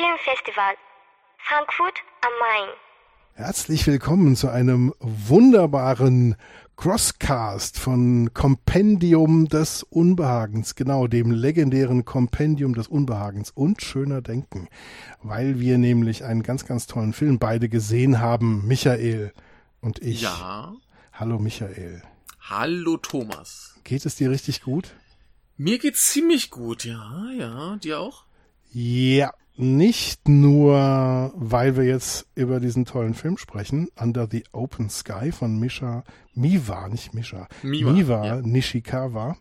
Filmfestival, Frankfurt am Main. Herzlich willkommen zu einem wunderbaren Crosscast von Kompendium des Unbehagens, genau dem legendären Kompendium des Unbehagens und schöner Denken, weil wir nämlich einen ganz, ganz tollen Film beide gesehen haben, Michael und ich. Ja. Hallo Michael. Hallo Thomas. Geht es dir richtig gut? Mir geht's ziemlich gut, ja, ja. Dir auch? Ja, nicht nur, weil wir jetzt über diesen tollen Film sprechen, Under the Open Sky von Misha, Miwa, nicht Misha, Miwa, Miwa ja. Nishikawa.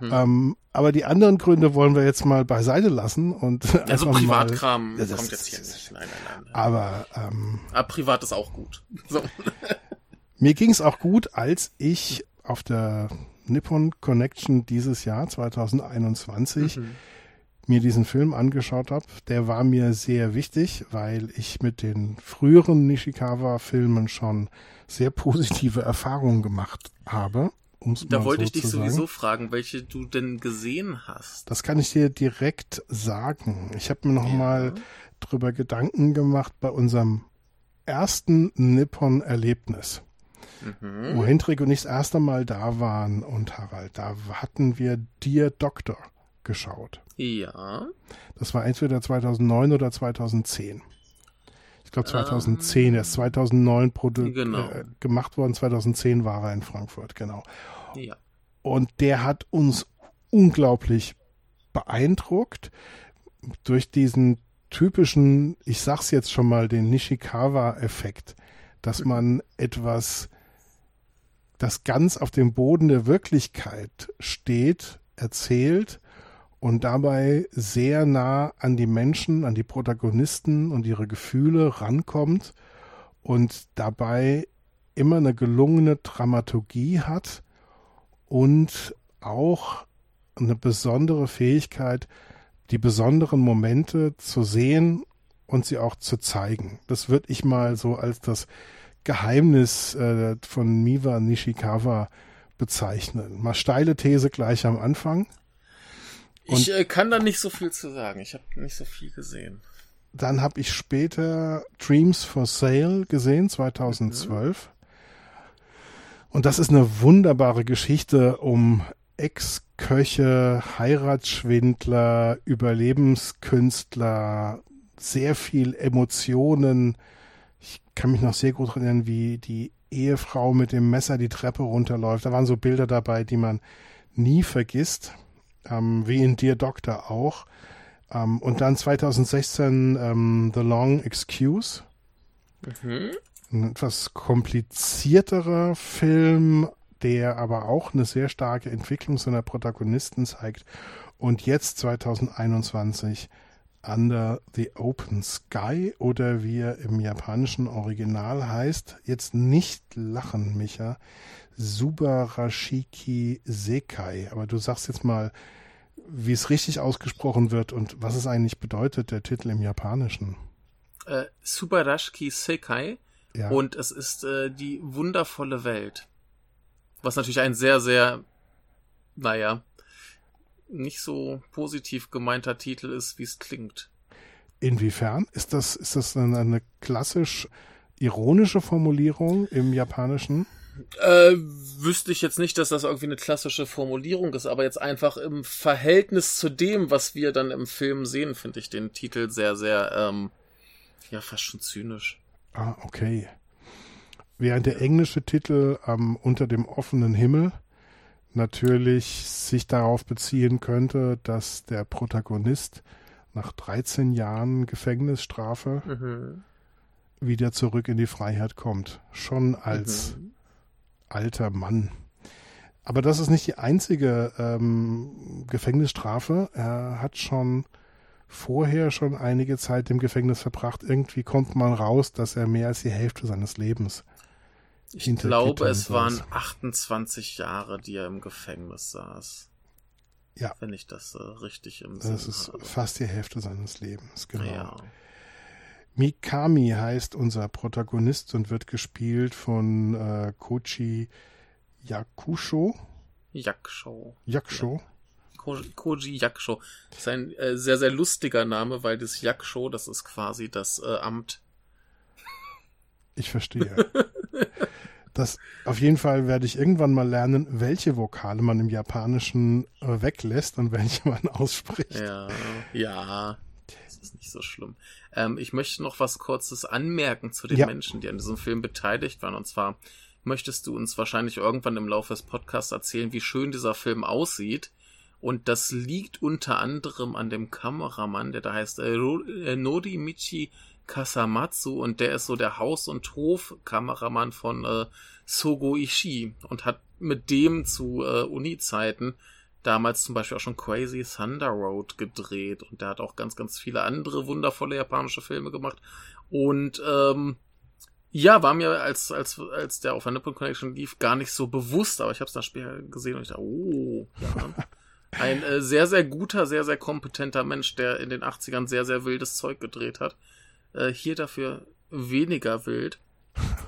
Mhm. Ähm, aber die anderen Gründe wollen wir jetzt mal beiseite lassen und Also Privatkram mal, das kommt jetzt hier nicht. Nein, nein, nein. Aber ähm, Aber privat ist auch gut. So. mir ging es auch gut, als ich auf der Nippon Connection dieses Jahr 2021 Mhm. Mir diesen Film angeschaut habe, der war mir sehr wichtig, weil ich mit den früheren Nishikawa-Filmen schon sehr positive Erfahrungen gemacht habe. Um's Da wollte so ich dich sagen. sowieso fragen, welche du denn gesehen hast. Das kann ich dir direkt sagen. Ich habe mir noch Ja. mal drüber Gedanken gemacht bei unserem ersten Nippon-Erlebnis, Mhm. wo Hendrik und ich das erste Mal da waren und Harald. Da hatten wir Dear Doctor geschaut. Ja. Das war entweder 2009 oder 2010. Ich glaube 2010, er ist 2009 produ Ähm, Genau. äh, gemacht worden, 2010 war er in Frankfurt, genau. Ja. Und der hat uns unglaublich beeindruckt durch diesen typischen, ich sag's jetzt schon mal, den Nishikawa-Effekt, dass man etwas, das ganz auf dem Boden der Wirklichkeit steht, erzählt und dabei sehr nah an die Menschen, an die Protagonisten und ihre Gefühle rankommt und dabei immer eine gelungene Dramaturgie hat und auch eine besondere Fähigkeit, die besonderen Momente zu sehen und sie auch zu zeigen. Das würde ich mal so als das Geheimnis äh, von Miwa Nishikawa bezeichnen. Mal steile These gleich am Anfang. Ich äh, kann da nicht so viel zu sagen. Ich habe nicht so viel gesehen. Dann habe ich später Dreams for Sale gesehen, 2012. Und das ist eine wunderbare Geschichte um Ex-Köche, Heiratsschwindler, Überlebenskünstler, sehr viel Emotionen. Ich kann mich noch sehr gut erinnern, wie die Ehefrau mit dem Messer die Treppe runterläuft. Da waren so Bilder dabei, die man nie vergisst, ähm, wie in Dear Doctor auch. Ähm, und dann 2016 ähm, The Long Excuse. Mhm. Ein etwas komplizierterer Film, der aber auch eine sehr starke Entwicklung seiner Protagonisten zeigt. Und jetzt 2021 Under the Open Sky oder wie er im japanischen Original heißt. Jetzt nicht lachen, Micha. Subarashiki Sekai. Aber du sagst jetzt mal, wie es richtig ausgesprochen wird und was es eigentlich bedeutet, der Titel im Japanischen. Äh, Subarashiki Sekai. Ja. Und es ist äh, die wundervolle Welt. Was natürlich ein sehr, sehr, naja, nicht so positiv gemeinter Titel ist, wie es klingt. Inwiefern? Ist das, ist das eine, eine klassisch ironische Formulierung im Japanischen? Äh, wüsste ich jetzt nicht, dass das irgendwie eine klassische Formulierung ist, aber jetzt einfach im Verhältnis zu dem, was wir dann im Film sehen, finde ich den Titel sehr, sehr, ähm, ja, fast schon zynisch. Ah, okay. Während der englische Titel ähm, Unter dem offenen Himmel natürlich sich darauf beziehen könnte, dass der Protagonist nach 13 Jahren Gefängnisstrafe Mhm. wieder zurück in die Freiheit kommt. Schon als Mhm. Alter Mann. Aber das ist nicht die einzige ähm, Gefängnisstrafe. Er hat schon vorher schon einige Zeit im Gefängnis verbracht. Irgendwie kommt man raus, dass er mehr als die Hälfte seines Lebens Ich glaube, es waren saß. 28 Jahre, die er im Gefängnis saß. Ja. Wenn ich das äh, richtig im Sinn Das ist habe. fast die Hälfte seines Lebens, genau. Ja. Mikami heißt unser Protagonist und wird gespielt von äh, Kochi Yakusho. Yakusho. Yakusho. Ko Koji Yakusho. Das ist ein äh, sehr, sehr lustiger Name, weil das Yakusho, das ist quasi das äh, Amt. Ich verstehe. das, auf jeden Fall werde ich irgendwann mal lernen, welche Vokale man im Japanischen äh, weglässt und welche man ausspricht. Ja, ja. Ist nicht so schlimm. Ähm, ich möchte noch was Kurzes anmerken zu den Ja. Menschen, die an diesem Film beteiligt waren. Und zwar möchtest du uns wahrscheinlich irgendwann im Laufe des Podcasts erzählen, wie schön dieser Film aussieht. Und das liegt unter anderem an dem Kameramann, der da heißt äh, äh, Norimichi Kasamatsu und der ist so der Haus- und Hof-Kameramann von äh, Sogo Ishii und hat mit dem zu äh, Uni-Zeiten damals zum Beispiel auch schon Crazy Thunder Road gedreht und der hat auch ganz, ganz viele andere wundervolle japanische Filme gemacht. Und ähm, ja, war mir als, als, als der auf der Nippon Connection lief gar nicht so bewusst, aber ich habe es dann später gesehen und ich dachte, oh, ja. Ein äh, sehr, sehr guter, sehr, sehr kompetenter Mensch, der in den 80ern sehr, sehr wildes Zeug gedreht hat. Äh, hier dafür weniger wild.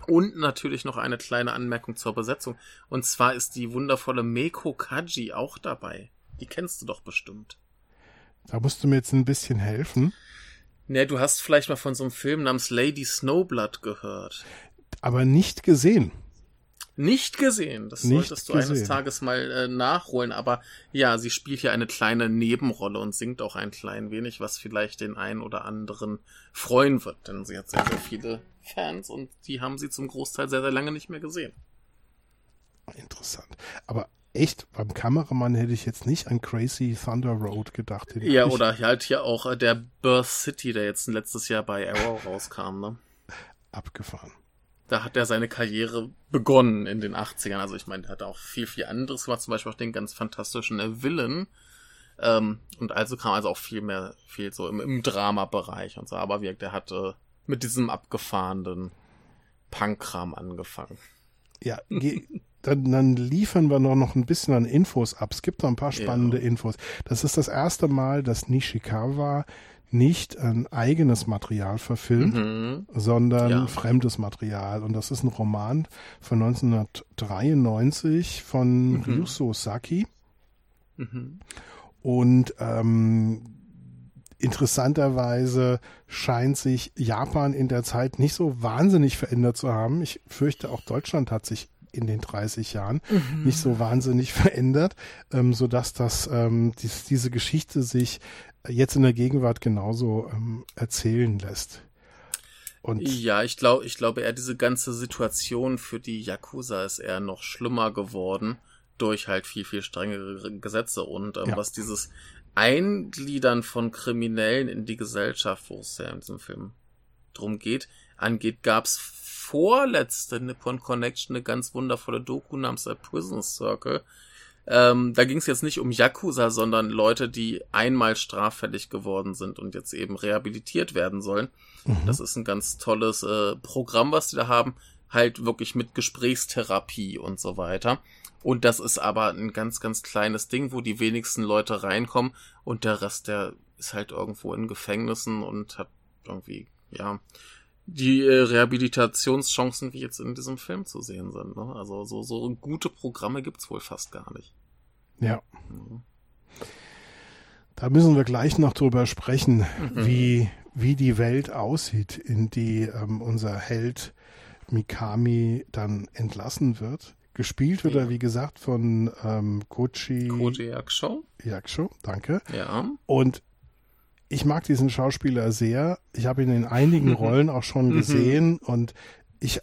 Und natürlich noch eine kleine Anmerkung zur Besetzung. Und zwar ist die wundervolle Meiko Kaji auch dabei. Die kennst du doch bestimmt. Da musst du mir jetzt ein bisschen helfen. Ne, du hast vielleicht mal von so einem Film namens Lady Snowblood gehört. Aber nicht gesehen. Nicht gesehen. Das Nicht solltest du eines gesehen. Tages mal äh, nachholen. Aber ja, sie spielt hier eine kleine Nebenrolle und singt auch ein klein wenig, was vielleicht den einen oder anderen freuen wird. Denn sie hat sehr, sehr viele Fans und die haben sie zum Großteil sehr, sehr lange nicht mehr gesehen. Interessant. Aber echt, beim Kameramann hätte ich jetzt nicht an Crazy Thunder Road gedacht. Ja, oder halt hier auch äh, der Birth City, der jetzt letztes Jahr bei Arrow rauskam, ne? Abgefahren. Da hat er seine Karriere begonnen in den 80ern. Also ich meine, er hat auch viel, viel anderes gemacht, zum Beispiel auch den ganz fantastischen äh, Villain. Ähm, und also kam also auch viel mehr, viel so im, im Drama-Bereich und so. Aber wie, der hat äh, mit diesem abgefahrenen Punkkram angefangen. Ja, dann, dann liefern wir noch, noch ein bisschen an Infos ab. Es gibt noch ein paar spannende Ja. Infos. Das ist das erste Mal, dass Nishikawa nicht ein eigenes Material verfilmt, Mhm. sondern Ja. fremdes Material. Und das ist ein Roman von 1993 von Mhm. Ryuso Saki. Mhm. Und ähm, interessanterweise scheint sich Japan in der Zeit nicht so wahnsinnig verändert zu haben. Ich fürchte, auch Deutschland hat sich in den 30 Jahren nicht so wahnsinnig verändert, ähm, sodass das, ähm, dies, diese Geschichte sich jetzt in der Gegenwart genauso ähm, erzählen lässt. Und Ja, ich glaube, ich glaube eher diese ganze Situation für die Yakuza ist eher noch schlimmer geworden durch halt viel, viel strengere Gesetze und ähm, Ja. was dieses Eingliedern von Kriminellen in die Gesellschaft, wo es ja in diesem Film drum geht, angeht, gab's vorletzte Nippon Connection eine ganz wundervolle Doku namens The Prison Circle. Ähm, da ging es jetzt nicht um Yakuza, sondern Leute, die einmal straffällig geworden sind und jetzt eben rehabilitiert werden sollen. mhm. Das ist ein ganz tolles äh, Programm, was die da haben. Halt wirklich mit Gesprächstherapie und so weiter. Und das ist aber ein ganz, ganz kleines Ding, wo die wenigsten Leute reinkommen und der Rest, der ist halt irgendwo in Gefängnissen und hat irgendwie, ja, die äh, Rehabilitationschancen, wie jetzt in diesem Film zu sehen sind. Ne? Also so, so gute Programme gibt's wohl fast gar nicht. ja, Mhm. da müssen wir gleich noch drüber sprechen, Mhm. wie, wie die Welt aussieht, in die ähm, unser Held Mikami dann entlassen wird. Gespielt wird Ja. er, wie gesagt, von ähm, Kochi Kodiak Show? Yakusho, danke. Ja. Und ich mag diesen Schauspieler sehr. Ich habe ihn in einigen Mhm. Rollen auch schon Mhm. gesehen und ich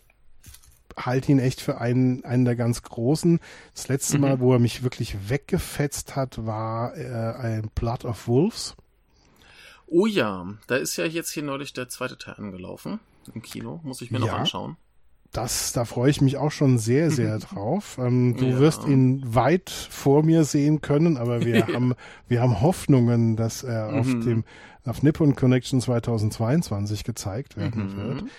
halte ihn echt für einen, einen der ganz großen. Das letzte Mhm. Mal, wo er mich wirklich weggefetzt hat, war äh, ein Blood of Wolves. Oh ja, da ist ja jetzt hier neulich der zweite Teil angelaufen im Kino. Muss ich mir noch Ja. anschauen. Das, da freue ich mich auch schon sehr, sehr drauf. Ähm, du Ja. wirst ihn weit vor mir sehen können, aber wir haben, wir haben Hoffnungen, dass er auf Mhm. dem, auf Nippon Connection 2022 gezeigt werden wird. Mhm.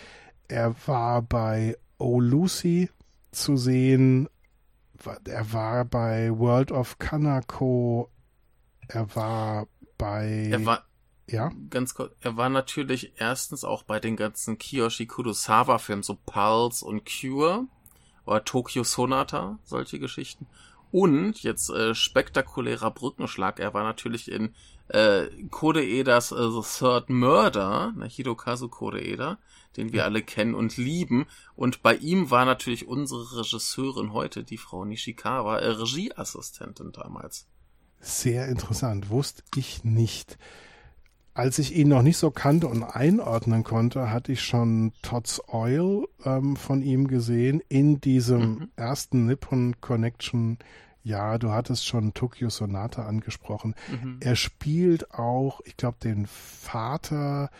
Er war bei Oh Lucy zu sehen. Er war bei World of Kanako. Er war bei. Er war, ja, ganz kurz, er war natürlich erstens auch bei den ganzen Kiyoshi Kurosawa-Filmen, so Pulse und Cure oder Tokyo Sonata, solche Geschichten. Und jetzt äh, spektakulärer Brückenschlag, er war natürlich in äh, Kodeedas äh, The Third Murder, ne, Hirokazu Kodeeda, den wir alle kennen und lieben. Und bei ihm war natürlich unsere Regisseurin heute, die Frau Nishikawa, äh, Regieassistentin damals. Sehr interessant, wusste ich nicht. Als ich ihn noch nicht so kannte und einordnen konnte, hatte ich schon Todd's Oil ähm, von ihm gesehen in diesem mhm. ersten Nippon Connection. Ja, du hattest schon Tokyo Sonata angesprochen. Mhm. Er spielt auch, ich glaube, den Vater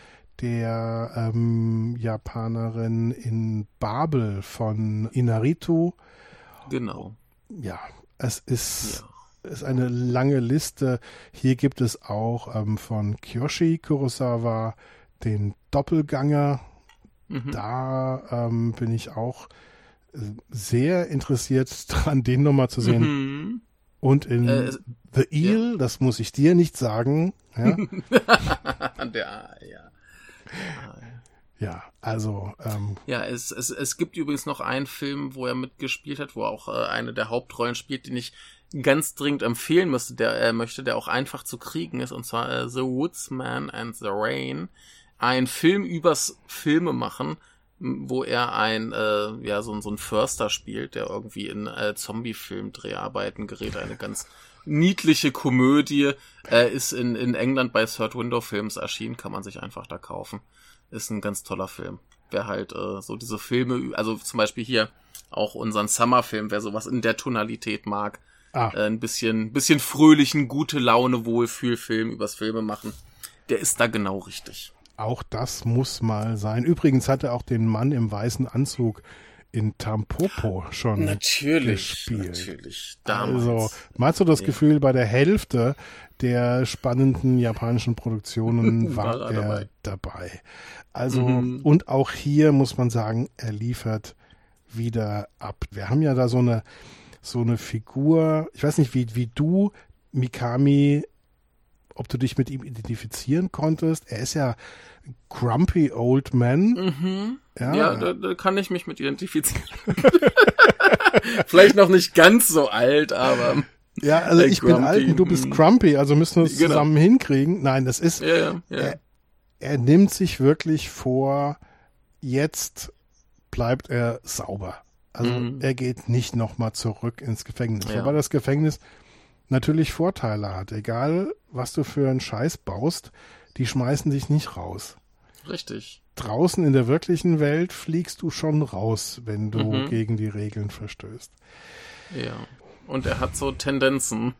der ähm, Japanerin in Babel von Inaritu. Genau. Ja, es ist, ja. Ist eine lange Liste. Hier gibt es auch ähm, von Kyoshi Kurosawa den Doppelganger. Mhm. Da ähm, bin ich auch äh, sehr interessiert dran, den nochmal zu sehen. Mhm. Und in äh, The Eel, ja. das muss ich dir nicht sagen. Ja? Der, ja. Ja, also. Ähm, ja, es, es, es gibt übrigens noch einen Film, wo er mitgespielt hat, wo er auch äh, eine der Hauptrollen spielt, den ich ganz dringend empfehlen müsste, der er äh, möchte, der auch einfach zu kriegen ist, und zwar äh, The Woodsman and the Rain. Ein Film übers Filme machen, wo er ein, äh, ja, so, so ein Förster spielt, der irgendwie in äh, Zombie-Film-Dreharbeiten gerät. Eine ganz niedliche Komödie. Äh, ist in, in England bei Third Window Films erschienen, kann man sich einfach da kaufen. Ist ein ganz toller Film. Wer halt äh, so diese Filme, also zum Beispiel hier auch unseren Summer-Film, wer sowas in der Tonalität mag, ah. äh, ein bisschen, bisschen fröhlichen, gute Laune, Wohlfühlfilm übers Filme machen, der ist da genau richtig. Auch das muss mal sein. Übrigens hat er auch den Mann im weißen Anzug in Tampopo schon natürlich, gespielt. Natürlich, damals. Also, meinst du das ja. Gefühl, bei der Hälfte der spannenden japanischen Produktionen war, war er dabei. dabei. Also, mhm. und auch hier muss man sagen, er liefert wieder ab. Wir haben ja da so eine, so eine Figur, ich weiß nicht, wie, wie du Mikami, ob du dich mit ihm identifizieren konntest. Er ist ja Grumpy Old Man. Mhm. Ja, ja da, da, kann ich mich mit identifizieren. Vielleicht noch nicht ganz so alt, aber. Ja, also ich Grumpy, bin alt und du bist Grumpy, also müssen wir es genau. zusammen hinkriegen. Nein, das ist. Ja, ja, ja. Er, er nimmt sich wirklich vor, jetzt bleibt er sauber. Also mhm. er geht nicht nochmal zurück ins Gefängnis. Ja. Wobei das Gefängnis natürlich Vorteile hat. Egal, was du für einen Scheiß baust, die schmeißen dich nicht raus. Richtig. Draußen in der wirklichen Welt fliegst du schon raus, wenn du mhm. gegen die Regeln verstößt. Ja. Und er hat so Tendenzen,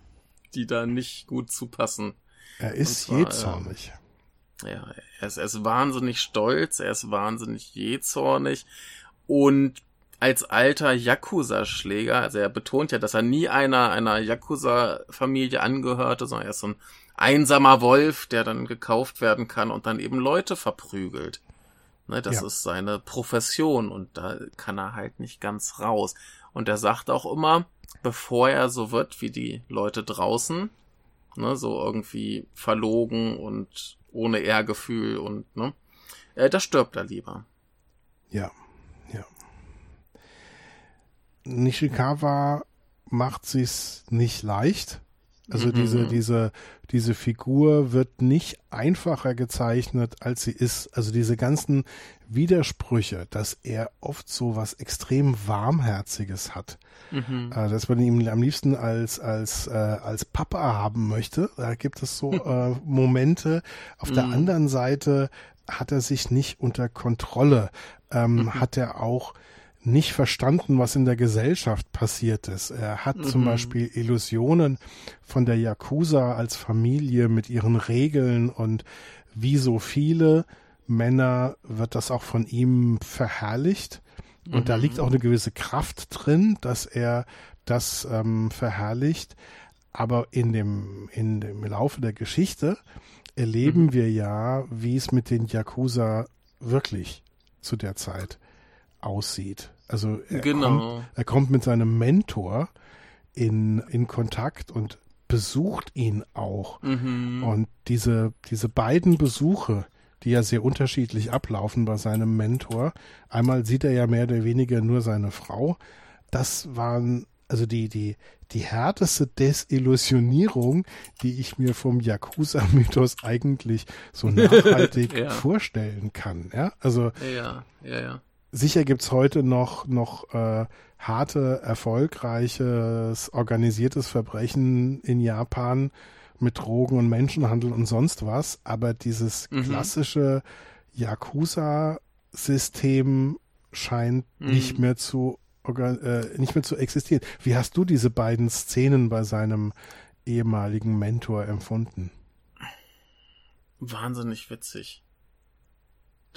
die da nicht gut zupassen. Er ist zwar, jähzornig. Äh, ja, er ist, er ist wahnsinnig stolz, er ist wahnsinnig jähzornig und als alter Yakuza-Schläger, also er betont ja, dass er nie einer, einer Yakuza-Familie angehörte, sondern er ist so ein einsamer Wolf, der dann gekauft werden kann und dann eben Leute verprügelt. Ne, das ja. ist seine Profession und da kann er halt nicht ganz raus. Und er sagt auch immer, bevor er so wird wie die Leute draußen, ne, so irgendwie verlogen und ohne Ehrgefühl und, ne, äh, da stirbt er lieber. Ja, ja. Nishikawa macht sich's nicht leicht. Also mhm. diese, diese, diese Figur wird nicht einfacher gezeichnet, als sie ist. Also diese ganzen Widersprüche, dass er oft so was extrem Warmherziges hat, mhm. äh, dass man ihn am liebsten als, als, äh, als Papa haben möchte. Da gibt es so äh, Momente. Auf mhm. der anderen Seite hat er sich nicht unter Kontrolle. Ähm, mhm. Hat er auch nicht verstanden, was in der Gesellschaft passiert ist. Er hat mhm. zum Beispiel Illusionen von der Yakuza als Familie mit ihren Regeln und wie so viele Männer wird das auch von ihm verherrlicht. Und mhm. da liegt auch eine gewisse Kraft drin, dass er das ähm, verherrlicht. Aber in dem, in dem Laufe der Geschichte erleben mhm. wir ja, wie es mit den Yakuza wirklich zu der Zeit aussieht. Also er, genau. kommt, er kommt mit seinem Mentor in, in Kontakt und besucht ihn auch. Mhm. Und diese, diese beiden Besuche, die ja sehr unterschiedlich ablaufen bei seinem Mentor. Einmal sieht er ja mehr oder weniger nur seine Frau. Das waren also die, die, die härteste Desillusionierung, die ich mir vom Yakuza-Mythos eigentlich so nachhaltig ja. vorstellen kann. Ja, also ja, ja, ja. Sicher gibt's heute noch, noch äh, harte, erfolgreiches, organisiertes Verbrechen in Japan mit Drogen und Menschenhandel und sonst was, aber dieses mhm. klassische Yakuza-System scheint mhm. nicht mehr zu äh, nicht mehr zu existieren. Wie hast du diese beiden Szenen bei seinem ehemaligen Mentor empfunden? Wahnsinnig witzig.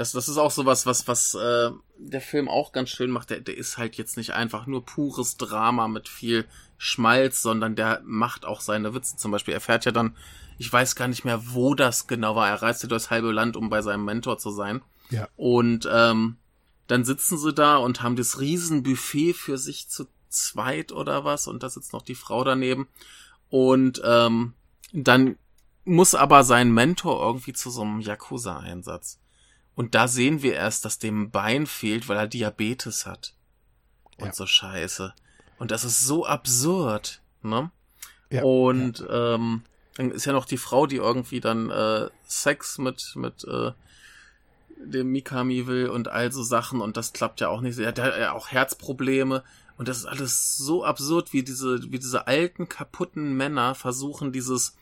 Das, das ist auch sowas, was, was äh, der Film auch ganz schön macht. Der, der ist halt jetzt nicht einfach nur pures Drama mit viel Schmalz, sondern der macht auch seine Witze. Zum Beispiel, er fährt ja dann, ich weiß gar nicht mehr, wo das genau war. Er reiste durchs halbe Land, um bei seinem Mentor zu sein. Ja. Und ähm, dann sitzen sie da und haben das Riesenbuffet für sich zu zweit oder was und da sitzt noch die Frau daneben. Und ähm, dann muss aber sein Mentor irgendwie zu so einem Yakuza-Einsatz. Und da sehen wir erst, dass dem Bein fehlt, weil er Diabetes hat. Und ja. so scheiße. Und das ist so absurd, ne? Ja, und ja. Ähm, dann ist ja noch die Frau, die irgendwie dann äh, Sex mit, mit äh, dem Mikami will und all so Sachen und das klappt ja auch nicht. Er hat ja auch Herzprobleme und das ist alles so absurd, wie diese, wie diese alten, kaputten Männer versuchen, dieses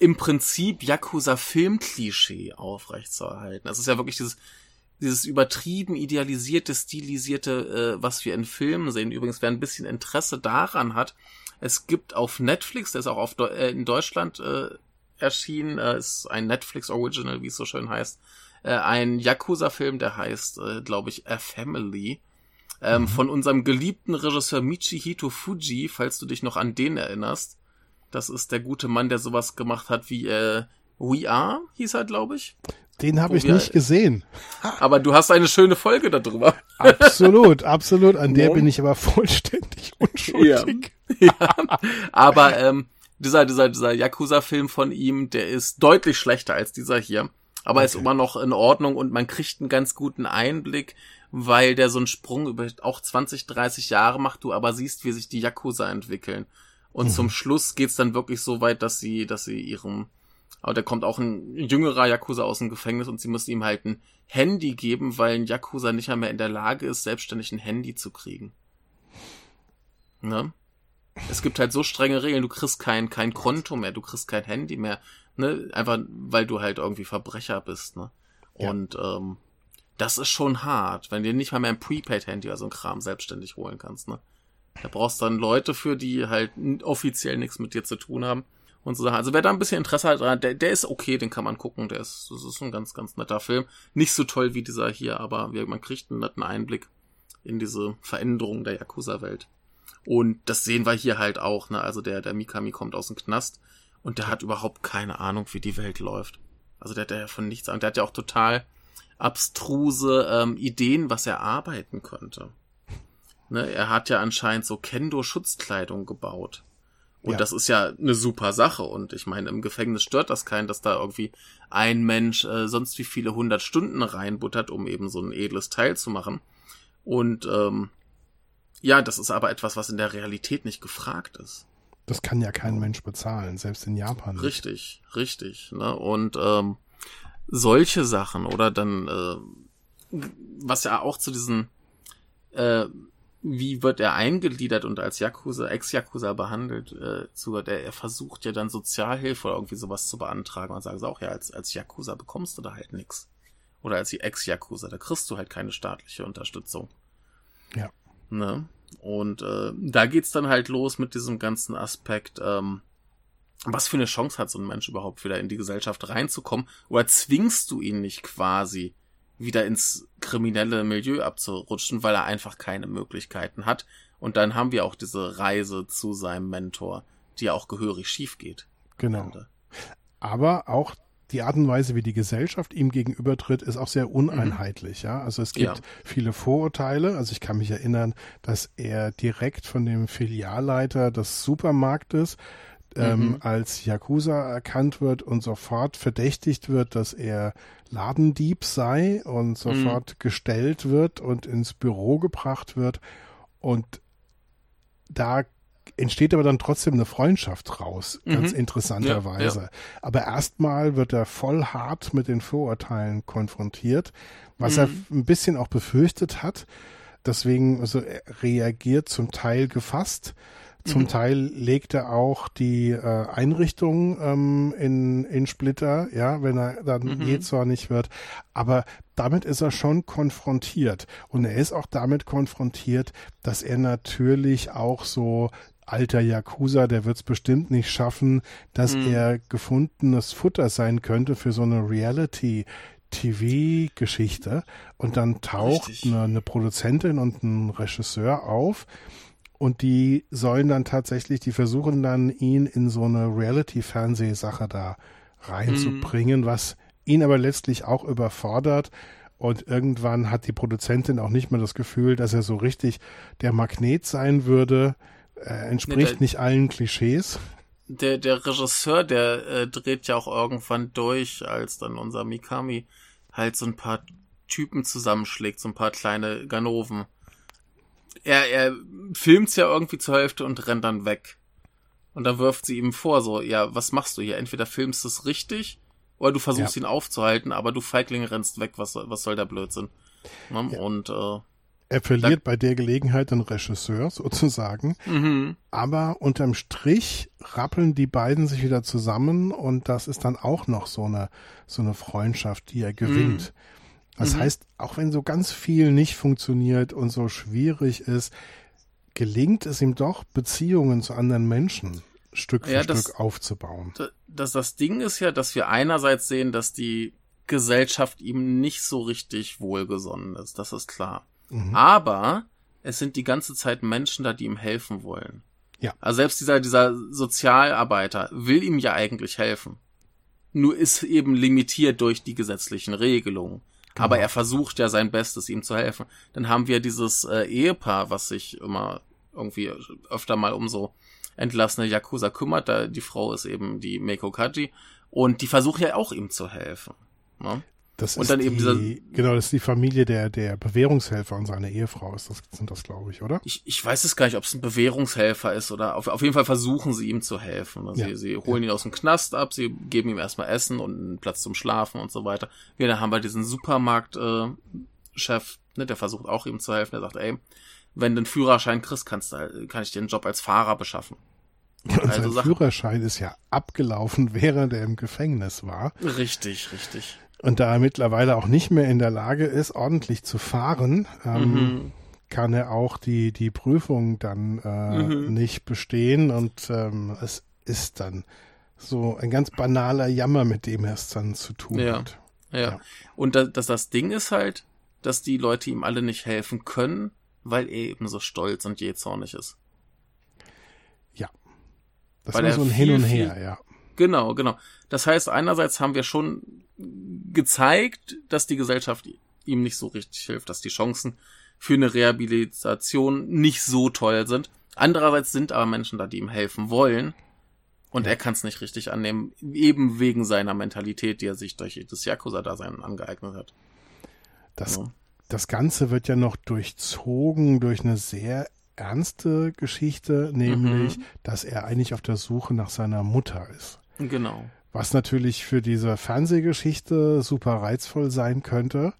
im Prinzip Yakuza-Film-Klischee aufrechtzuerhalten. Das ist ja wirklich dieses, dieses übertrieben idealisierte, stilisierte, äh, was wir in Filmen sehen. Übrigens, wer ein bisschen Interesse daran hat, es gibt auf Netflix, der ist auch auf De äh, in Deutschland äh, erschienen, äh, ist ein Netflix Original, wie es so schön heißt, äh, ein Yakuza-Film, der heißt, äh, glaube ich, A Family. Ähm, mhm. Von unserem geliebten Regisseur Michihito Fuji, falls du dich noch an den erinnerst. Das ist der gute Mann, der sowas gemacht hat wie äh, We Are, hieß er, glaube ich. Den habe ich wir, nicht gesehen. Aber du hast eine schöne Folge darüber. Absolut, absolut. An der bin ich aber vollständig unschuldig. Ja, ja. aber ähm, dieser, dieser, dieser Yakuza-Film von ihm, der ist deutlich schlechter als dieser hier. Aber okay. ist immer noch in Ordnung und man kriegt einen ganz guten Einblick, weil der so einen Sprung über auch 20, 30 Jahre macht, du aber siehst, wie sich die Yakuza entwickeln. Und mhm. zum Schluss geht's dann wirklich so weit, dass sie, dass sie ihrem, aber da kommt auch ein jüngerer Yakuza aus dem Gefängnis und sie müssen ihm halt ein Handy geben, weil ein Yakuza nicht mehr in der Lage ist, selbstständig ein Handy zu kriegen. Ne? Es gibt halt so strenge Regeln, du kriegst kein, kein Konto mehr, du kriegst kein Handy mehr, ne? Einfach, weil du halt irgendwie Verbrecher bist, ne? Ja. Und ähm, das ist schon hart, wenn du nicht mal mehr ein Prepaid-Handy oder so ein Kram selbstständig holen kannst, ne? Da brauchst du dann Leute für, die halt offiziell nichts mit dir zu tun haben und so Sachen. Also wer da ein bisschen Interesse hat, der, der ist okay, den kann man gucken. Der ist, das ist ein ganz, ganz netter Film. Nicht so toll wie dieser hier, aber man kriegt einen netten Einblick in diese Veränderung der Yakuza-Welt. Und das sehen wir hier halt auch, ne? Also der, der Mikami kommt aus dem Knast und der hat überhaupt keine Ahnung, wie die Welt läuft. Also der hat ja von nichts an. Der hat ja auch total abstruse ähm, Ideen, was er arbeiten könnte. Ne, er hat ja anscheinend so Kendo-Schutzkleidung gebaut. Und ja. das ist ja eine super Sache. Und ich meine, im Gefängnis stört das keinen, dass da irgendwie ein Mensch äh, sonst wie viele hundert Stunden reinbuttert, um eben so ein edles Teil zu machen. Und ähm, ja, das ist aber etwas, was in der Realität nicht gefragt ist. Das kann ja kein Mensch bezahlen, selbst in Japan. Nicht. Richtig, richtig. Ne? Und ähm, solche Sachen oder dann, äh, was ja auch zu diesen, äh, wie wird er eingegliedert und als Yakuza, Ex-Yakuza behandelt, äh, zu, der, er versucht ja dann Sozialhilfe oder irgendwie sowas zu beantragen und sagen sie auch, ja, als, als Yakuza bekommst du da halt nix. Oder als die Ex-Yakuza, da kriegst du halt keine staatliche Unterstützung. Ja. Ne? Und äh, da geht's dann halt los mit diesem ganzen Aspekt, ähm, was für eine Chance hat so ein Mensch überhaupt wieder in die Gesellschaft reinzukommen? Oder zwingst du ihn nicht quasi wieder ins kriminelle Milieu abzurutschen, weil er einfach keine Möglichkeiten hat? Und dann haben wir auch diese Reise zu seinem Mentor, die ja auch gehörig schief geht. Genau. Aber auch die Art und Weise, wie die Gesellschaft ihm gegenübertritt, ist auch sehr uneinheitlich. Mhm. Ja, also es gibt ja. viele Vorurteile. Also ich kann mich erinnern, dass er direkt von dem Filialleiter des Supermarktes ähm, mhm. als Yakuza erkannt wird und sofort verdächtigt wird, dass er Ladendieb sei und sofort mhm. gestellt wird und ins Büro gebracht wird. Und da entsteht aber dann trotzdem eine Freundschaft raus, ganz Mhm. interessanterweise. Ja, Aber erstmal wird er voll hart mit den Vorurteilen konfrontiert, was er Mhm. ein bisschen auch befürchtet hat. Deswegen, also er reagiert zum Teil gefasst. Zum Mhm. Teil legt er auch die äh, Einrichtung ähm, in, in Splitter, ja, wenn er dann Mhm. jähzornig wird. Aber damit ist er schon konfrontiert. Und er ist auch damit konfrontiert, dass er natürlich auch so alter Yakuza, der wird es bestimmt nicht schaffen, dass Mhm. er gefundenes Futter sein könnte für so eine Reality TV-Geschichte und dann taucht eine, eine Produzentin und ein Regisseur auf und die sollen dann tatsächlich, die versuchen dann ihn in so eine Reality-Fernsehsache da reinzubringen, was ihn aber letztlich auch überfordert. Und irgendwann hat die Produzentin auch nicht mehr das Gefühl, dass er so richtig der Magnet sein würde. Er entspricht Nee, der- nicht allen Klischees. Der, der Regisseur, der äh, dreht ja auch irgendwann durch, als dann unser Mikami halt so ein paar Typen zusammenschlägt, so ein paar kleine Ganoven. Er, er filmt's ja irgendwie zur Hälfte und rennt dann weg. Und dann wirft sie ihm vor, so, ja, was machst du hier? Entweder filmst du es richtig oder du versuchst ihn aufzuhalten, aber du Feigling rennst weg, was, soll- was soll der Blödsinn? Ne? Ja. Und äh, Er verliert bei der Gelegenheit den Regisseur sozusagen. mhm. Aber unterm Strich rappeln die beiden sich wieder zusammen und das ist dann auch noch so eine, so eine Freundschaft, die er gewinnt. Das Mhm. heißt, auch wenn so ganz viel nicht funktioniert und so schwierig ist, gelingt es ihm doch, Beziehungen zu anderen Menschen Stück für Ja, das- Stück aufzubauen. das, das Ding ist ja, dass wir einerseits sehen, dass die Gesellschaft ihm nicht so richtig wohlgesonnen ist. Das ist klar. Mhm. Aber es sind die ganze Zeit Menschen da, die ihm helfen wollen. Ja. Also selbst dieser, dieser Sozialarbeiter will ihm ja eigentlich helfen. Nur ist eben limitiert durch die gesetzlichen Regelungen. Genau. Aber er versucht ja sein Bestes, ihm zu helfen. Dann haben wir dieses äh, Ehepaar, was sich immer irgendwie öfter mal um so entlassene Yakuza kümmert. Da, die Frau ist eben die Meiko Kaji. Und die versuchen ja auch ihm zu helfen. Ne? Das und ist dann die, eben dieser- genau, das ist die Familie der, der Bewährungshelfer und seine Ehefrau ist das, sind das, glaube ich, oder? Ich, ich weiß es gar nicht, ob es ein Bewährungshelfer ist oder auf, auf jeden Fall versuchen sie ihm zu helfen. Also Ja. Sie, sie holen ihn aus dem Knast ab, sie geben ihm erstmal Essen und einen Platz zum Schlafen und so weiter. Ja, dann haben wir diesen Supermarkt-Chef, äh, Chef, ne, der versucht auch ihm zu helfen. Der sagt, ey, wenn du einen Führerschein kriegst, kannst du, kann ich dir einen Job als Fahrer beschaffen. Und Also sein Sachen- Führerschein ist ja abgelaufen, während er im Gefängnis war. Richtig, richtig. Und da er mittlerweile auch nicht mehr in der Lage ist, ordentlich zu fahren, ähm, Mhm. kann er auch die, die Prüfung dann äh, Mhm. nicht bestehen. Und ähm, es ist dann so ein ganz banaler Jammer, mit dem er es dann zu tun Ja. hat. Ja. Ja. Und da, dass das Ding ist halt, dass die Leute ihm alle nicht helfen können, weil er eben so stolz und jähzornig ist. Das Weil war so ein viel, Hin und viel- Her, ja. Genau, genau. Das heißt, einerseits haben wir schon gezeigt, dass die Gesellschaft ihm nicht so richtig hilft, dass die Chancen für eine Rehabilitation nicht so toll sind. Andererseits sind aber Menschen da, die ihm helfen wollen. Und Ja. er kann es nicht richtig annehmen, eben wegen seiner Mentalität, die er sich durch das Yakuza-Dasein angeeignet hat. Das, Ja. das Ganze wird ja noch durchzogen durch eine sehr ernste Geschichte, nämlich, Mhm. dass er eigentlich auf der Suche nach seiner Mutter ist. Genau. Was natürlich für diese Fernsehgeschichte super reizvoll sein könnte.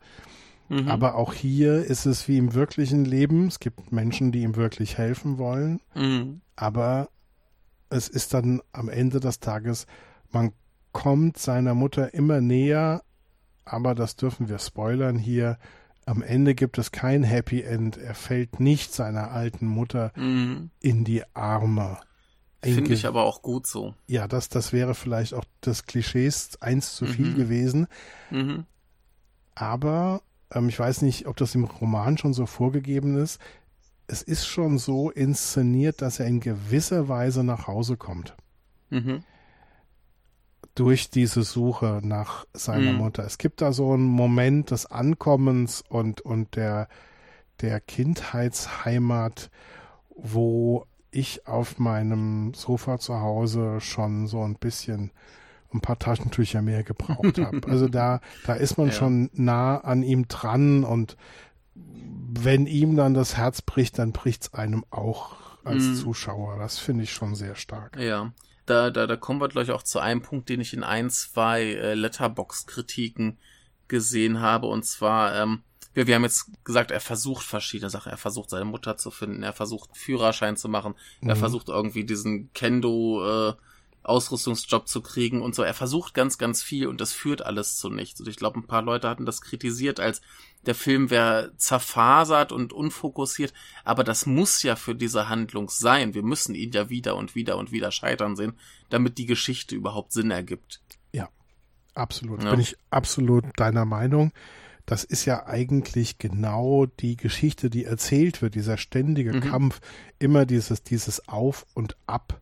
Mhm. Aber auch hier ist es wie im wirklichen Leben. Es gibt Menschen, die ihm wirklich helfen wollen. Mhm. Aber es ist dann am Ende des Tages, man kommt seiner Mutter immer näher. Aber das dürfen wir spoilern hier. Am Ende gibt es kein Happy End. Er fällt nicht seiner alten Mutter Mhm. in die Arme. Finde ich aber auch gut so. Ja, das, das wäre vielleicht auch des Klischees eins zu viel Mhm. gewesen. Mhm. Aber ähm, ich weiß nicht, ob das im Roman schon so vorgegeben ist. Es ist schon so inszeniert, dass er in gewisser Weise nach Hause kommt. Mhm. Durch diese Suche nach seiner Mhm. Mutter. Es gibt da so einen Moment des Ankommens und, und der, der Kindheitsheimat, wo ich auf meinem Sofa zu Hause schon so ein bisschen ein paar Taschentücher mehr gebraucht habe. Also da, da ist man Ja. schon nah an ihm dran und wenn ihm dann das Herz bricht, dann bricht's einem auch. als mm. Zuschauer. Das finde ich schon sehr stark. Ja. Da, da, da kommen wir, glaube ich, auch zu einem Punkt, den ich in ein, zwei äh, Letterbox-Kritiken gesehen habe. Und zwar, ähm, wir, wir haben jetzt gesagt, er versucht verschiedene Sachen. Er versucht seine Mutter zu finden, er versucht Führerschein zu machen, mhm. er versucht irgendwie diesen Kendo äh, Ausrüstungsjob zu kriegen und so. Er versucht ganz, ganz viel und das führt alles zu nichts. Und ich glaube, ein paar Leute hatten das kritisiert, als der Film wäre zerfasert und unfokussiert. Aber das muss ja für diese Handlung sein. Wir müssen ihn ja wieder und wieder und wieder scheitern sehen, damit die Geschichte überhaupt Sinn ergibt. Ja, absolut. Ja. Bin ich absolut deiner Meinung das ist ja eigentlich genau die Geschichte, die erzählt wird, dieser ständige mhm. Kampf, immer dieses, dieses Auf und Ab,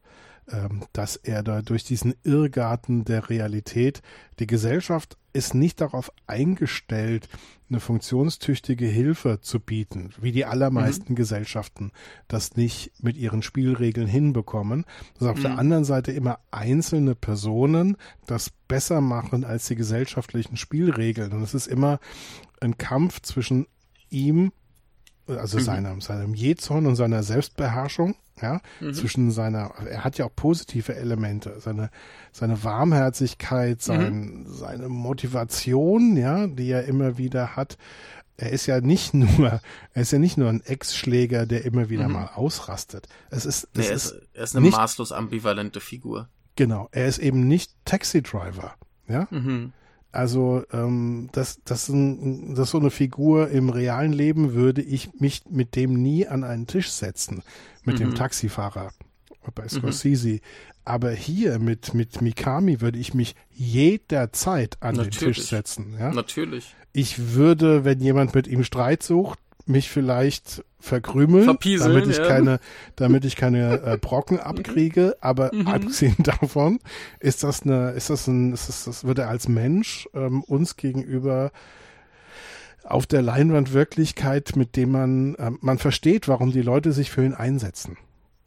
dass er da durch diesen Irrgarten der Realität, die Gesellschaft ist nicht darauf eingestellt, eine funktionstüchtige Hilfe zu bieten, wie die allermeisten mhm. Gesellschaften das nicht mit ihren Spielregeln hinbekommen, dass auf mhm. der anderen Seite immer einzelne Personen das besser machen als die gesellschaftlichen Spielregeln. Und es ist immer ein Kampf zwischen ihm, also mhm. seinem, seinem Jezorn und seiner Selbstbeherrschung ja, mhm. zwischen seiner, er hat ja auch positive Elemente, seine, seine Warmherzigkeit, sein, mhm. seine Motivation, ja, die er immer wieder hat. Er ist ja nicht nur, er ist ja nicht nur ein Ex-Schläger, der immer wieder mhm. mal ausrastet. Es ist, nee, er ist, er ist eine nicht, maßlos ambivalente Figur. Genau, er ist eben nicht Taxi Driver, ja. Mhm. Also ähm, das, das, ein, das ist so eine Figur im realen Leben würde ich mich mit dem nie an einen Tisch setzen, mit mhm. dem Taxifahrer bei mhm. Scorsese. Mhm. Aber hier mit, mit Mikami würde ich mich jederzeit an Natürlich. den Tisch setzen. Ja? Natürlich. Ich würde, wenn jemand mit ihm Streit sucht, mich vielleicht verkrümeln, Verpieseln, damit ich ja. keine, damit ich keine äh, Brocken abkriege. Aber mhm. abgesehen davon ist das eine, ist das ein, ist das, das wird er als Mensch ähm, uns gegenüber auf der Leinwand Wirklichkeit, mit dem man, äh, man versteht, warum die Leute sich für ihn einsetzen.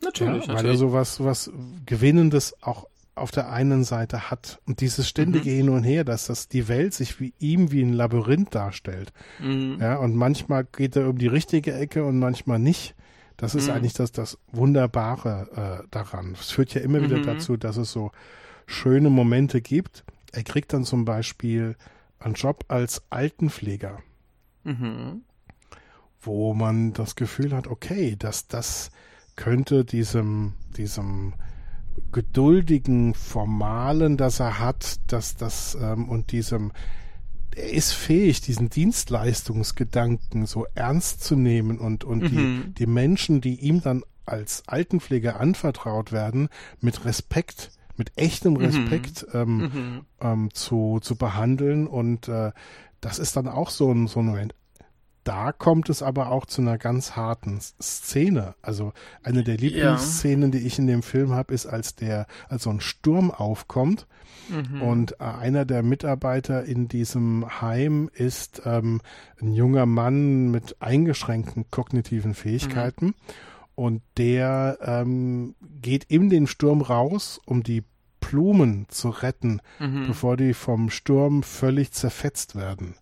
Natürlich, ja, weil natürlich. er so was, was Gewinnendes auch auf der einen Seite hat. Und dieses ständige mhm. Hin und Her, dass das die Welt sich wie ihm wie ein Labyrinth darstellt. Mhm. Ja, und manchmal geht er um die richtige Ecke und manchmal nicht. Das ist mhm. eigentlich das, das Wunderbare äh, daran. Es führt ja immer wieder mhm. dazu, dass es so schöne Momente gibt. Er kriegt dann zum Beispiel einen Job als Altenpfleger. Mhm. Wo man das Gefühl hat, okay, dass das könnte diesem, diesem geduldigen Formalen, das er hat, dass das ähm, und diesem er ist fähig, diesen Dienstleistungsgedanken so ernst zu nehmen und, und mhm. die, die Menschen, die ihm dann als Altenpfleger anvertraut werden, mit Respekt, mit echtem mhm. Respekt mhm. Ähm, mhm. Ähm, zu, zu behandeln. Und äh, das ist dann auch so ein, so ein da kommt es aber auch zu einer ganz harten Szene. Also eine der Lieblingsszenen, ja. die ich in dem Film habe, ist, als der, als so ein Sturm aufkommt mhm. und äh, einer der Mitarbeiter in diesem Heim ist ähm, ein junger Mann mit eingeschränkten kognitiven Fähigkeiten. Mhm. Und der ähm, geht in den Sturm raus, um die Blumen zu retten, mhm. bevor die vom Sturm völlig zerfetzt werden.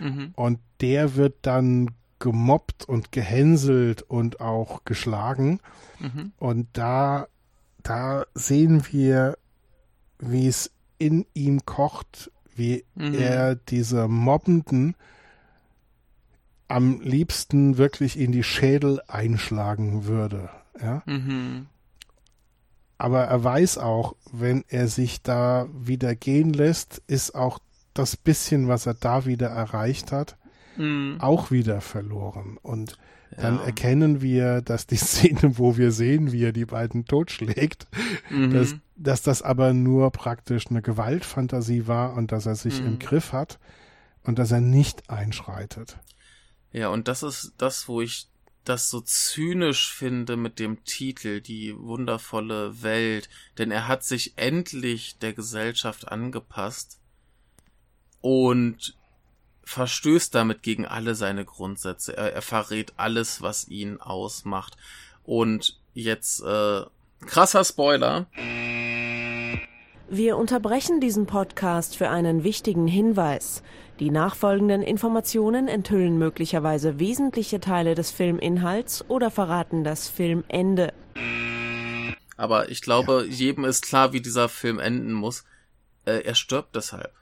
Mhm. Und der wird dann gemobbt und gehänselt und auch geschlagen. Mhm. Und da, da sehen wir, wie es in ihm kocht, wie mhm. er diese Mobbenden am liebsten wirklich in die Schädel einschlagen würde. Ja? Mhm. Aber er weiß auch, wenn er sich da wieder gehen lässt, ist auch das bisschen, was er da wieder erreicht hat, mhm. auch wieder verloren. Und dann ja. erkennen wir, dass die Szene, wo wir sehen, wie er die beiden totschlägt, mhm. dass, dass das aber nur praktisch eine Gewaltfantasie war und dass er sich mhm. im Griff hat und dass er nicht einschreitet. Ja, und das ist das, wo ich das so zynisch finde mit dem Titel, die wundervolle Welt, denn er hat sich endlich der Gesellschaft angepasst und verstößt damit gegen alle seine Grundsätze. Er, er verrät alles, was ihn ausmacht. Und jetzt äh, krasser Spoiler. Wir unterbrechen diesen Podcast für einen wichtigen Hinweis. Die nachfolgenden Informationen enthüllen möglicherweise wesentliche Teile des Filminhalts oder verraten das Filmende. Aber ich glaube, ja. jedem ist klar, wie dieser Film enden muss. Äh, er stirbt deshalb.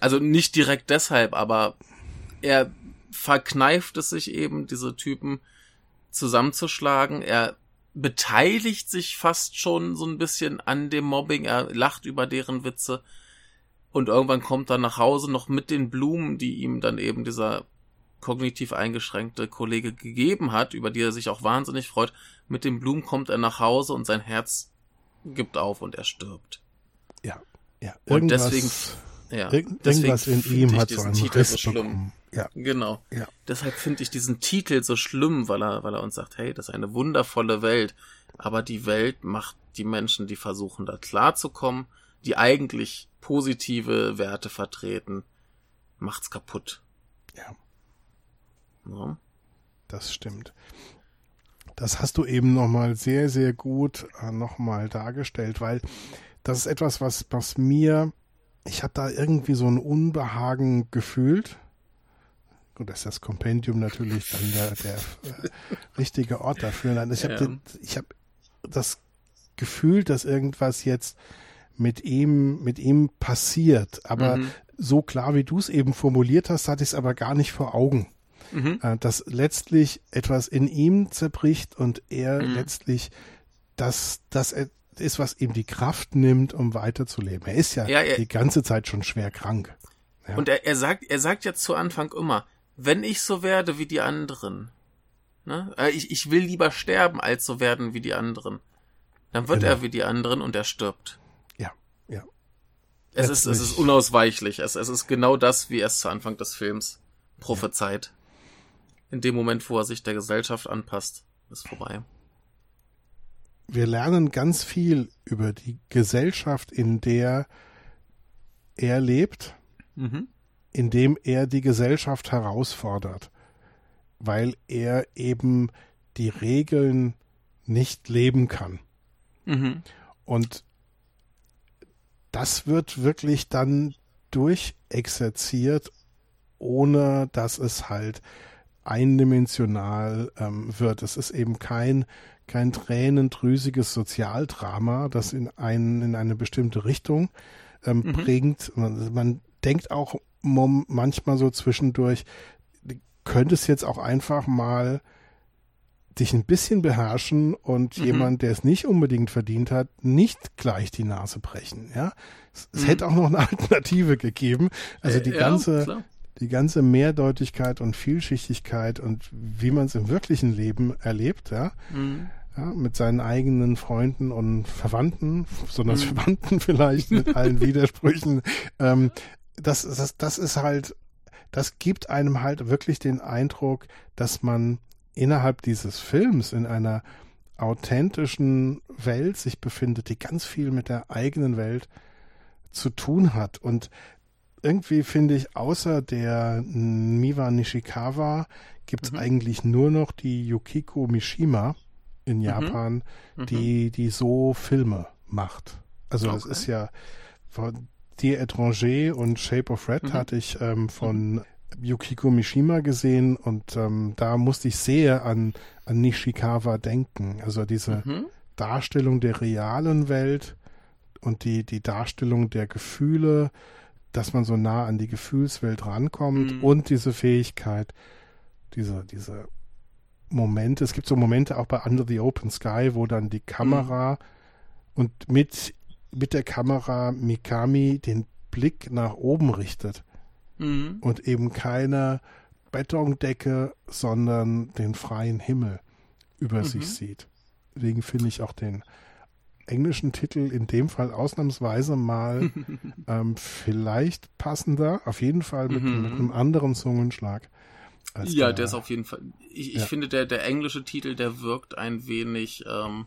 Also nicht direkt deshalb, aber er verkneift es sich eben, diese Typen zusammenzuschlagen. Er beteiligt sich fast schon so ein bisschen an dem Mobbing. Er lacht über deren Witze. Und irgendwann kommt er nach Hause noch mit den Blumen, die ihm dann eben dieser kognitiv eingeschränkte Kollege gegeben hat, über die er sich auch wahnsinnig freut. Mit den Blumen kommt er nach Hause und sein Herz gibt auf und er stirbt. Ja, ja. Und deswegen, ja, irgendwas in ihm hat so einen Titel Riss so schlimm. bekommen. Ja, Genau. ja, Deshalb finde ich diesen Titel so schlimm, weil er, weil er uns sagt, hey, das ist eine wundervolle Welt, aber die Welt macht die Menschen, die versuchen, da klarzukommen, die eigentlich positive Werte vertreten, macht's kaputt. ja. Ja. Das stimmt. Das hast du eben nochmal sehr, sehr gut äh, nochmal dargestellt, weil das ist etwas, was, was mir, ich habe da irgendwie so ein Unbehagen gefühlt. Gut, das ist das Kompendium natürlich dann der, der äh, richtige Ort dafür. Nein, ich habe Ja. hab das Gefühl, dass irgendwas jetzt mit ihm, mit ihm passiert. Aber Mhm. so klar, wie du es eben formuliert hast, hatte ich es aber gar nicht vor Augen Mhm. äh, dass letztlich etwas in ihm zerbricht und er Mhm. letztlich das, das ist, was ihm die Kraft nimmt, um weiterzuleben. Er ist ja, Ja, er- die ganze Zeit schon schwer krank. Ja. Und er, er sagt, er sagt ja zu Anfang immer, wenn ich so werde wie die anderen, ne, äh, ich, ich will lieber sterben, als so werden wie die anderen. Dann wird Genau. er wie die anderen und er stirbt. Ja, ja. Es ist, es ist unausweichlich. Es, es ist genau das, wie er es zu Anfang des Films prophezeit. In dem Moment, wo er sich der Gesellschaft anpasst, ist vorbei. Wir lernen ganz viel über die Gesellschaft, in der er lebt, Mhm. indem er die Gesellschaft herausfordert, weil er eben die Regeln nicht leben kann. Mhm. Und das wird wirklich dann durchexerziert, ohne dass es halt eindimensional ähm, wird. Es ist eben kein, kein tränendrüsiges Sozialdrama, das in, ein, in eine bestimmte Richtung ähm, Mhm. bringt. Man, man denkt auch manchmal so zwischendurch, könnte es jetzt auch einfach mal dich ein bisschen beherrschen und Mhm. jemand, der es nicht unbedingt verdient hat, nicht gleich die Nase brechen. Ja, es, es Mhm. hätte auch noch eine Alternative gegeben. Also die Äh, ja, ganze, klar. die ganze Mehrdeutigkeit und Vielschichtigkeit und wie man es im wirklichen Leben erlebt, ja, Mhm. Ja, mit seinen eigenen Freunden und Verwandten, besonders Mhm. Verwandten vielleicht, mit allen Widersprüchen. Ähm, das, das, das ist halt, das gibt einem halt wirklich den Eindruck, dass man innerhalb dieses Films in einer authentischen Welt sich befindet, die ganz viel mit der eigenen Welt zu tun hat. Und irgendwie finde ich, außer der Miwa Nishikawa gibt es Mhm. eigentlich nur noch die Yukiko Mishima in Japan, Mhm. die, die so Filme macht. Also das Okay. ist ja von Die Étranger und Shape of Red Mhm. hatte ich ähm, von Yukiko Mishima gesehen und ähm, da musste ich sehr an, an Nishikawa denken. Also diese Mhm. Darstellung der realen Welt und die, die Darstellung der Gefühle, dass man so nah an die Gefühlswelt rankommt Mhm. und diese Fähigkeit, diese, diese Momente, es gibt so Momente auch bei Under the Open Sky, wo dann die Kamera und mit, mit der Kamera Mikami den Blick nach oben richtet Mhm. und eben keine Betondecke, sondern den freien Himmel über Mhm. sich sieht. Deswegen finde ich auch den englischen Titel in dem Fall ausnahmsweise mal ähm, vielleicht passender, auf jeden Fall mit, Mhm. mit einem anderen Zungenschlag. Als Ja, der ist auf jeden Fall. Ich, ich Ja. finde, der, der englische Titel, der wirkt ein wenig, ähm,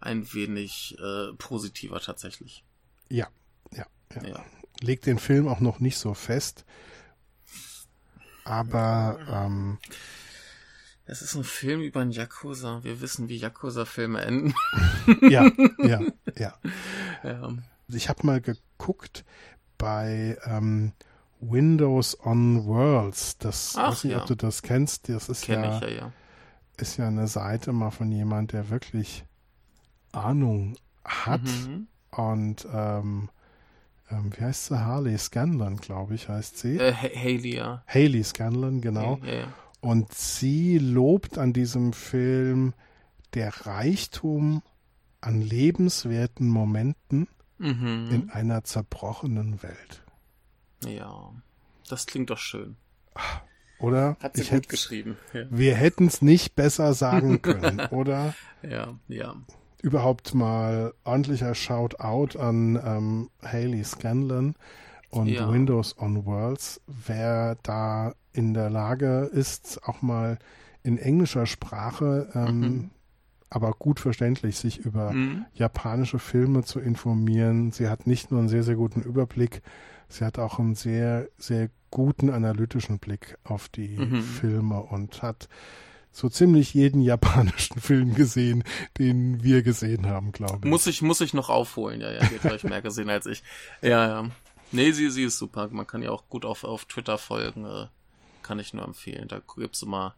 ein wenig äh, positiver tatsächlich. Ja, ja, ja. Ja. Legt den Film auch noch nicht so fest. Aber ähm, Es ist ein Film über einen Yakuza. Wir wissen, wie Yakuza-Filme enden. ja, ja, ja. ja. Ich habe mal geguckt bei ähm, Windows on Worlds. Das Ach, weiß nicht, ja. ob du das kennst. Das ist Kenne ja, ich ja, ja. ist ja eine Seite mal von jemand, der wirklich Ahnung hat Mhm. und ähm, ähm, wie heißt sie? Harley Scanlon, glaube ich, heißt sie. Äh, Ha- Haley, ja. Haley Scanlon, genau. Ja, ja. Und sie lobt an diesem Film der Reichtum an lebenswerten Momenten Mhm. in einer zerbrochenen Welt. Ja. Das klingt doch schön. Oder? Hat sie ich gut geschrieben. Ja. wir hätten es nicht besser sagen können, oder? ja, ja. Überhaupt mal ordentlicher Shoutout an ähm, Haley Scanlon und Ja. Windows on Worlds. Wer da in der Lage ist, auch mal in englischer Sprache, ähm, Mhm. aber gut verständlich, sich über Mhm. japanische Filme zu informieren. Sie hat nicht nur einen sehr, sehr guten Überblick, sie hat auch einen sehr, sehr guten analytischen Blick auf die Mhm. Filme und hat so ziemlich jeden japanischen Film gesehen, den wir gesehen haben, glaube ich. Muss ich, muss ich noch aufholen, ja, ja. Die hat gleich mehr gesehen als ich. Ja, ja. Nee, sie, sie ist super. Man kann ja auch gut auf, auf Twitter folgen. Äh, kann ich nur empfehlen. Da gibt's immer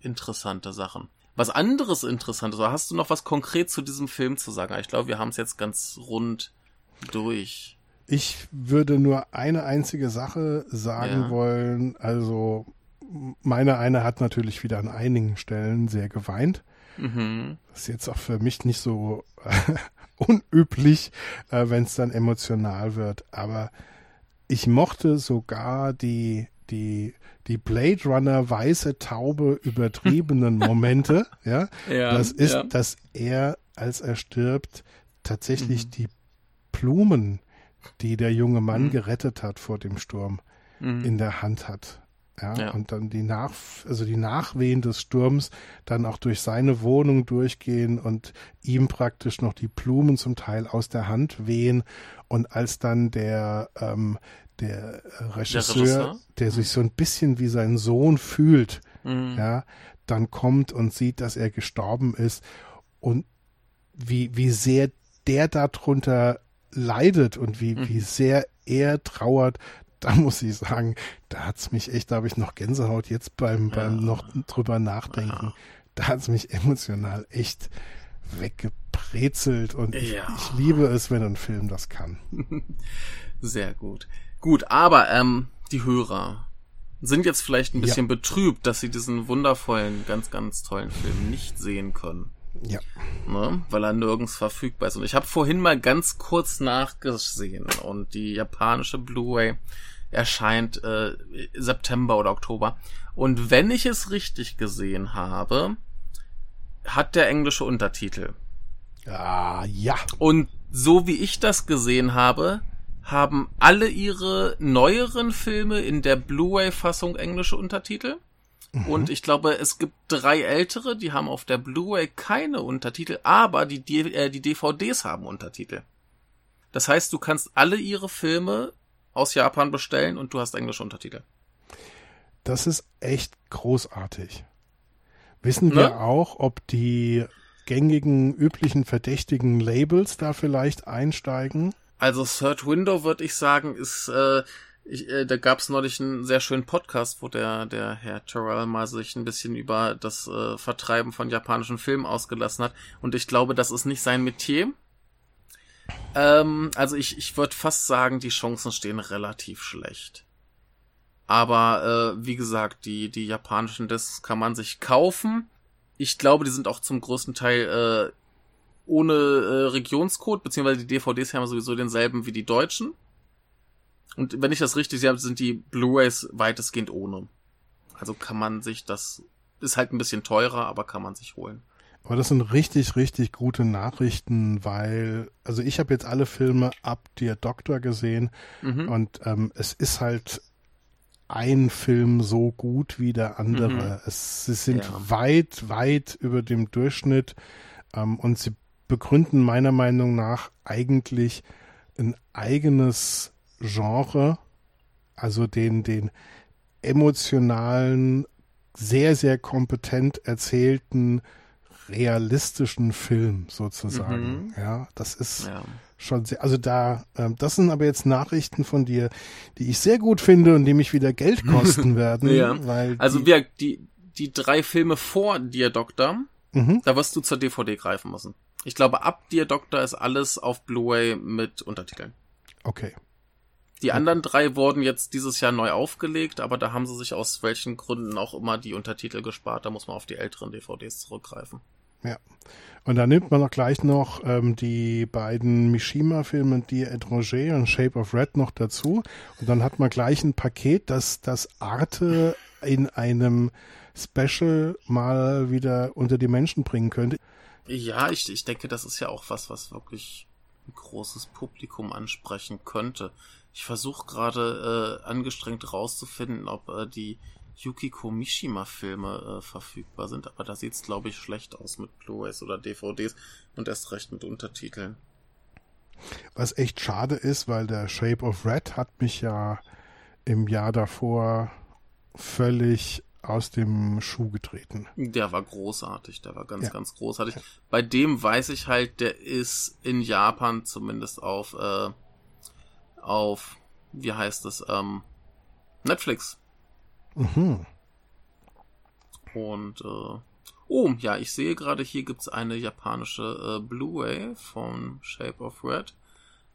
interessante Sachen. Was anderes Interessantes, hast du noch was konkret zu diesem Film zu sagen? Ich glaube, wir haben es jetzt ganz rund durch. Ich würde nur eine einzige Sache sagen Ja. wollen. Also, meine eine hat natürlich wieder an einigen Stellen sehr geweint. Mhm. Das ist jetzt auch für mich nicht so unüblich, äh, wenn es dann emotional wird. Aber ich mochte sogar die, die, die Blade Runner weiße Taube übertriebenen Momente. ja, Ja, das ist, ja. dass er, als er stirbt, tatsächlich Mhm. die Blumen, die der junge Mann Mhm. gerettet hat vor dem Sturm, Mhm. in der Hand hat. Ja, Ja. und dann die Nach, also die Nachwehen des Sturms dann auch durch seine Wohnung durchgehen und ihm praktisch noch die Blumen zum Teil aus der Hand wehen. Und als dann der, ähm, der Regisseur, Regisseur? der sich so ein bisschen wie sein Sohn fühlt, Mhm. ja, dann kommt und sieht, dass er gestorben ist und wie, wie sehr der darunter leidet und wie, Mhm. wie sehr er trauert, da muss ich sagen, da hat's mich echt, da habe ich noch Gänsehaut jetzt beim, beim Ja. noch drüber nachdenken. Ja. Da hat's mich emotional echt weggebrezelt und ich, Ja. ich liebe es, wenn ein Film das kann. Sehr gut. Gut, aber ähm, die Hörer sind jetzt vielleicht ein bisschen betrübt, dass sie diesen wundervollen, ganz, ganz tollen Film nicht sehen können. Ja. Ne? Weil er nirgends verfügbar ist. Und ich habe vorhin mal ganz kurz nachgesehen und die japanische Blu-ray erscheint äh, September oder Oktober. Und wenn ich es richtig gesehen habe, hat der englische Untertitel. Ah, ja. Und so wie ich das gesehen habe, haben alle ihre neueren Filme in der Blu-ray-Fassung englische Untertitel. Und ich glaube, es gibt drei ältere, die haben auf der Blu-ray keine Untertitel, aber die, äh, die DVDs haben Untertitel. Das heißt, du kannst alle ihre Filme aus Japan bestellen und du hast englische Untertitel. Das ist echt großartig. Wissen Ne? wir auch, ob die gängigen, üblichen, verdächtigen Labels da vielleicht einsteigen? Also Third Window würde ich sagen, ist, äh, ich, äh, da gab es neulich einen sehr schönen Podcast, wo der, der Herr Terrell mal sich ein bisschen über das äh, Vertreiben von japanischen Filmen ausgelassen hat. Und ich glaube, das ist nicht sein Metier. Ähm, also ich, ich würde fast sagen, die Chancen stehen relativ schlecht. Aber äh, wie gesagt, die, die japanischen Discs kann man sich kaufen. Ich glaube, die sind auch zum größten Teil äh, ohne äh, Regionscode, beziehungsweise die DVDs haben sowieso denselben wie die deutschen. Und wenn ich das richtig sehe, sind die Blu-rays weitestgehend ohne. Also kann man sich das, ist halt ein bisschen teurer, aber kann man sich holen. Aber das sind richtig, richtig gute Nachrichten, weil, also ich habe jetzt alle Filme ab Dear Doctor gesehen Mhm. und ähm, es ist halt ein Film so gut wie der andere. Mhm. Es, sie sind Ja. weit, weit über dem Durchschnitt ähm, und sie begründen meiner Meinung nach eigentlich ein eigenes Genre, also den, den emotionalen, sehr, sehr kompetent erzählten, realistischen Film sozusagen. Mhm. Ja, das ist Ja. schon sehr, also da, ähm, das sind aber jetzt Nachrichten von dir, die ich sehr gut finde und die mich wieder Geld kosten werden, Ja. weil Also die, wir, die, die drei Filme vor Dear Doctor, Mhm. da wirst du zur DVD greifen müssen. Ich glaube, ab Dear Doctor ist alles auf Blu-ray mit Untertiteln. Okay. Die anderen drei wurden jetzt dieses Jahr neu aufgelegt, aber da haben sie sich aus welchen Gründen auch immer die Untertitel gespart. Da muss man auf die älteren DVDs zurückgreifen. Ja. Und dann nimmt man auch gleich noch ähm, die beiden Mishima-Filme, die Étranger und Shape of Red noch dazu. Und dann hat man gleich ein Paket, das das Arte in einem Special mal wieder unter die Menschen bringen könnte. Ja, ich, ich denke, das ist ja auch was, was wirklich ein großes Publikum ansprechen könnte. Ich versuche gerade äh, angestrengt rauszufinden, ob äh, die Yukiko Mishima-Filme äh, verfügbar sind, aber da sieht's glaube ich, schlecht aus mit Blu-rays oder DVDs und erst recht mit Untertiteln. Was echt schade ist, weil der Shape of Red hat mich ja im Jahr davor völlig aus dem Schuh getreten. Der war großartig, der war ganz, Ja. ganz großartig. Bei dem weiß ich halt, der ist in Japan zumindest auf, äh, auf, wie heißt es, ähm, Netflix. Mhm. Und, äh, oh, ja, ich sehe gerade, hier gibt's eine japanische äh, Blu-ray von Shape of Red.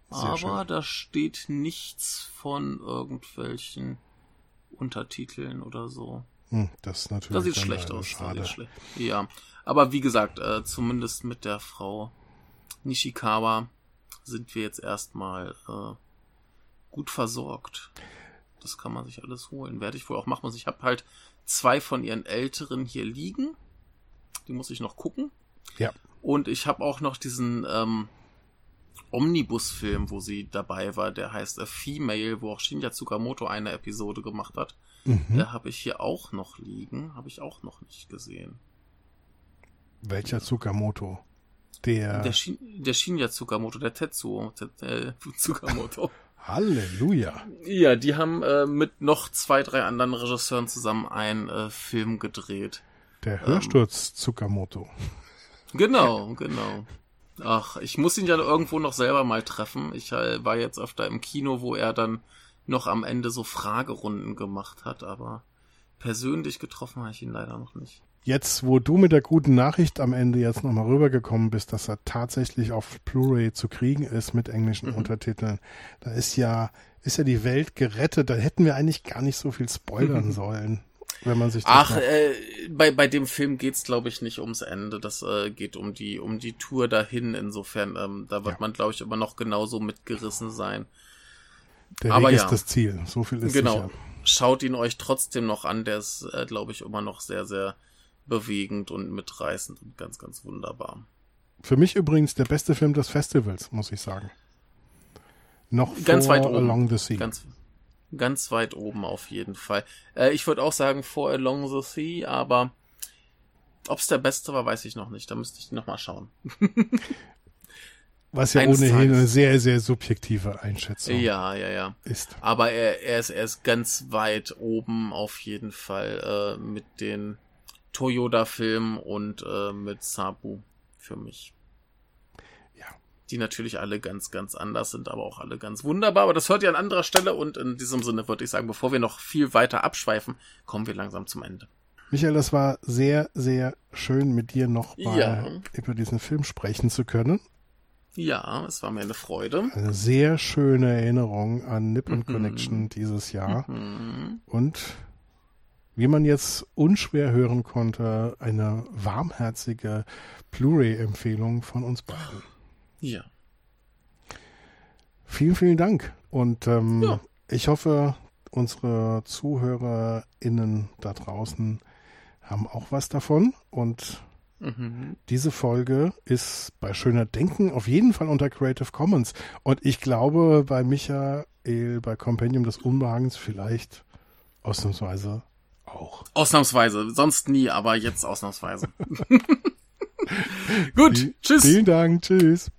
Sehr aber schön. da steht nichts von irgendwelchen Untertiteln oder so. Hm, das ist natürlich Das sieht schlecht aus. Schade. schlecht. Ja, aber wie gesagt, äh, zumindest mit der Frau Nishikawa sind wir jetzt erstmal äh, gut versorgt. Das kann man sich alles holen. Werde ich wohl auch machen. Also ich habe halt zwei von ihren älteren hier liegen. Die muss ich noch gucken. Ja. Und ich habe auch noch diesen ähm, Omnibus-Film, wo sie dabei war. Der heißt A Female, wo auch Shinya Tsukamoto eine Episode gemacht hat. Mhm. Der habe ich hier auch noch liegen. Habe ich auch noch nicht gesehen. Welcher Tsukamoto? Der, Der, Shin, der Shinya Tsukamoto, der Tetsuo Tet- äh, Tsukamoto. Halleluja. ja, die haben äh, mit noch zwei, drei anderen Regisseuren zusammen einen äh, Film gedreht. Der Hörsturz Tsukamoto. Genau, genau. Ach, ich muss ihn ja irgendwo noch selber mal treffen. Ich äh, war jetzt öfter im Kino, wo er dann noch am Ende so Fragerunden gemacht hat, aber persönlich getroffen habe ich ihn leider noch nicht. Jetzt, wo du mit der guten Nachricht am Ende jetzt nochmal rübergekommen bist, dass er tatsächlich auf Blu-ray zu kriegen ist mit englischen Mhm. Untertiteln, da ist ja, ist ja die Welt gerettet. Da hätten wir eigentlich gar nicht so viel spoilern sollen, wenn man sich Ach, äh, bei, bei dem Film geht's glaube ich nicht ums Ende. Das äh, geht um die um die Tour dahin. Insofern, ähm, da wird Ja. man glaube ich immer noch genauso mitgerissen sein. der aber Weg ja. ist das Ziel. So viel ist genau. sicher. Schaut ihn euch trotzdem noch an. Der ist äh, glaube ich immer noch sehr sehr bewegend und mitreißend und ganz ganz wunderbar. Für mich übrigens der beste Film des Festivals, muss ich sagen. Noch Ganz vor weit oben. Along the Sea. Ganz ganz weit oben auf jeden Fall. Äh, ich würde auch sagen For Along the Sea, aber ob's der beste war, weiß ich noch nicht. Da müsste ich noch mal schauen. Was ja eines ohnehin Tages. eine sehr, sehr subjektive Einschätzung Ja, ja, ja. ist. Aber er, er, ist, er ist ganz weit oben auf jeden Fall äh, mit den Toyota-Filmen und äh, mit Sabu für mich. Ja. Die natürlich alle ganz, ganz anders sind, aber auch alle ganz wunderbar. Aber das hört ihr an anderer Stelle und in diesem Sinne würde ich sagen, bevor wir noch viel weiter abschweifen, kommen wir langsam zum Ende. Michael, das war sehr, sehr schön, mit dir noch mal Ja. über diesen Film sprechen zu können. Ja, es war mir eine Freude. Eine sehr schöne Erinnerung an Nippon Mhm. Connection dieses Jahr. Mhm. Und wie man jetzt unschwer hören konnte, eine warmherzige Blu-ray-Empfehlung von uns beiden. Ja. Vielen, vielen Dank. Und ähm, Ja. ich hoffe, unsere ZuhörerInnen da draußen haben auch was davon. Und Mhm. diese Folge ist bei Schöner Denken auf jeden Fall unter Creative Commons. Und ich glaube, bei Michael, bei Compendium des Unbehagens vielleicht ausnahmsweise auch. Ausnahmsweise, sonst nie, aber jetzt ausnahmsweise. Gut, tschüss. Vielen Dank. Tschüss.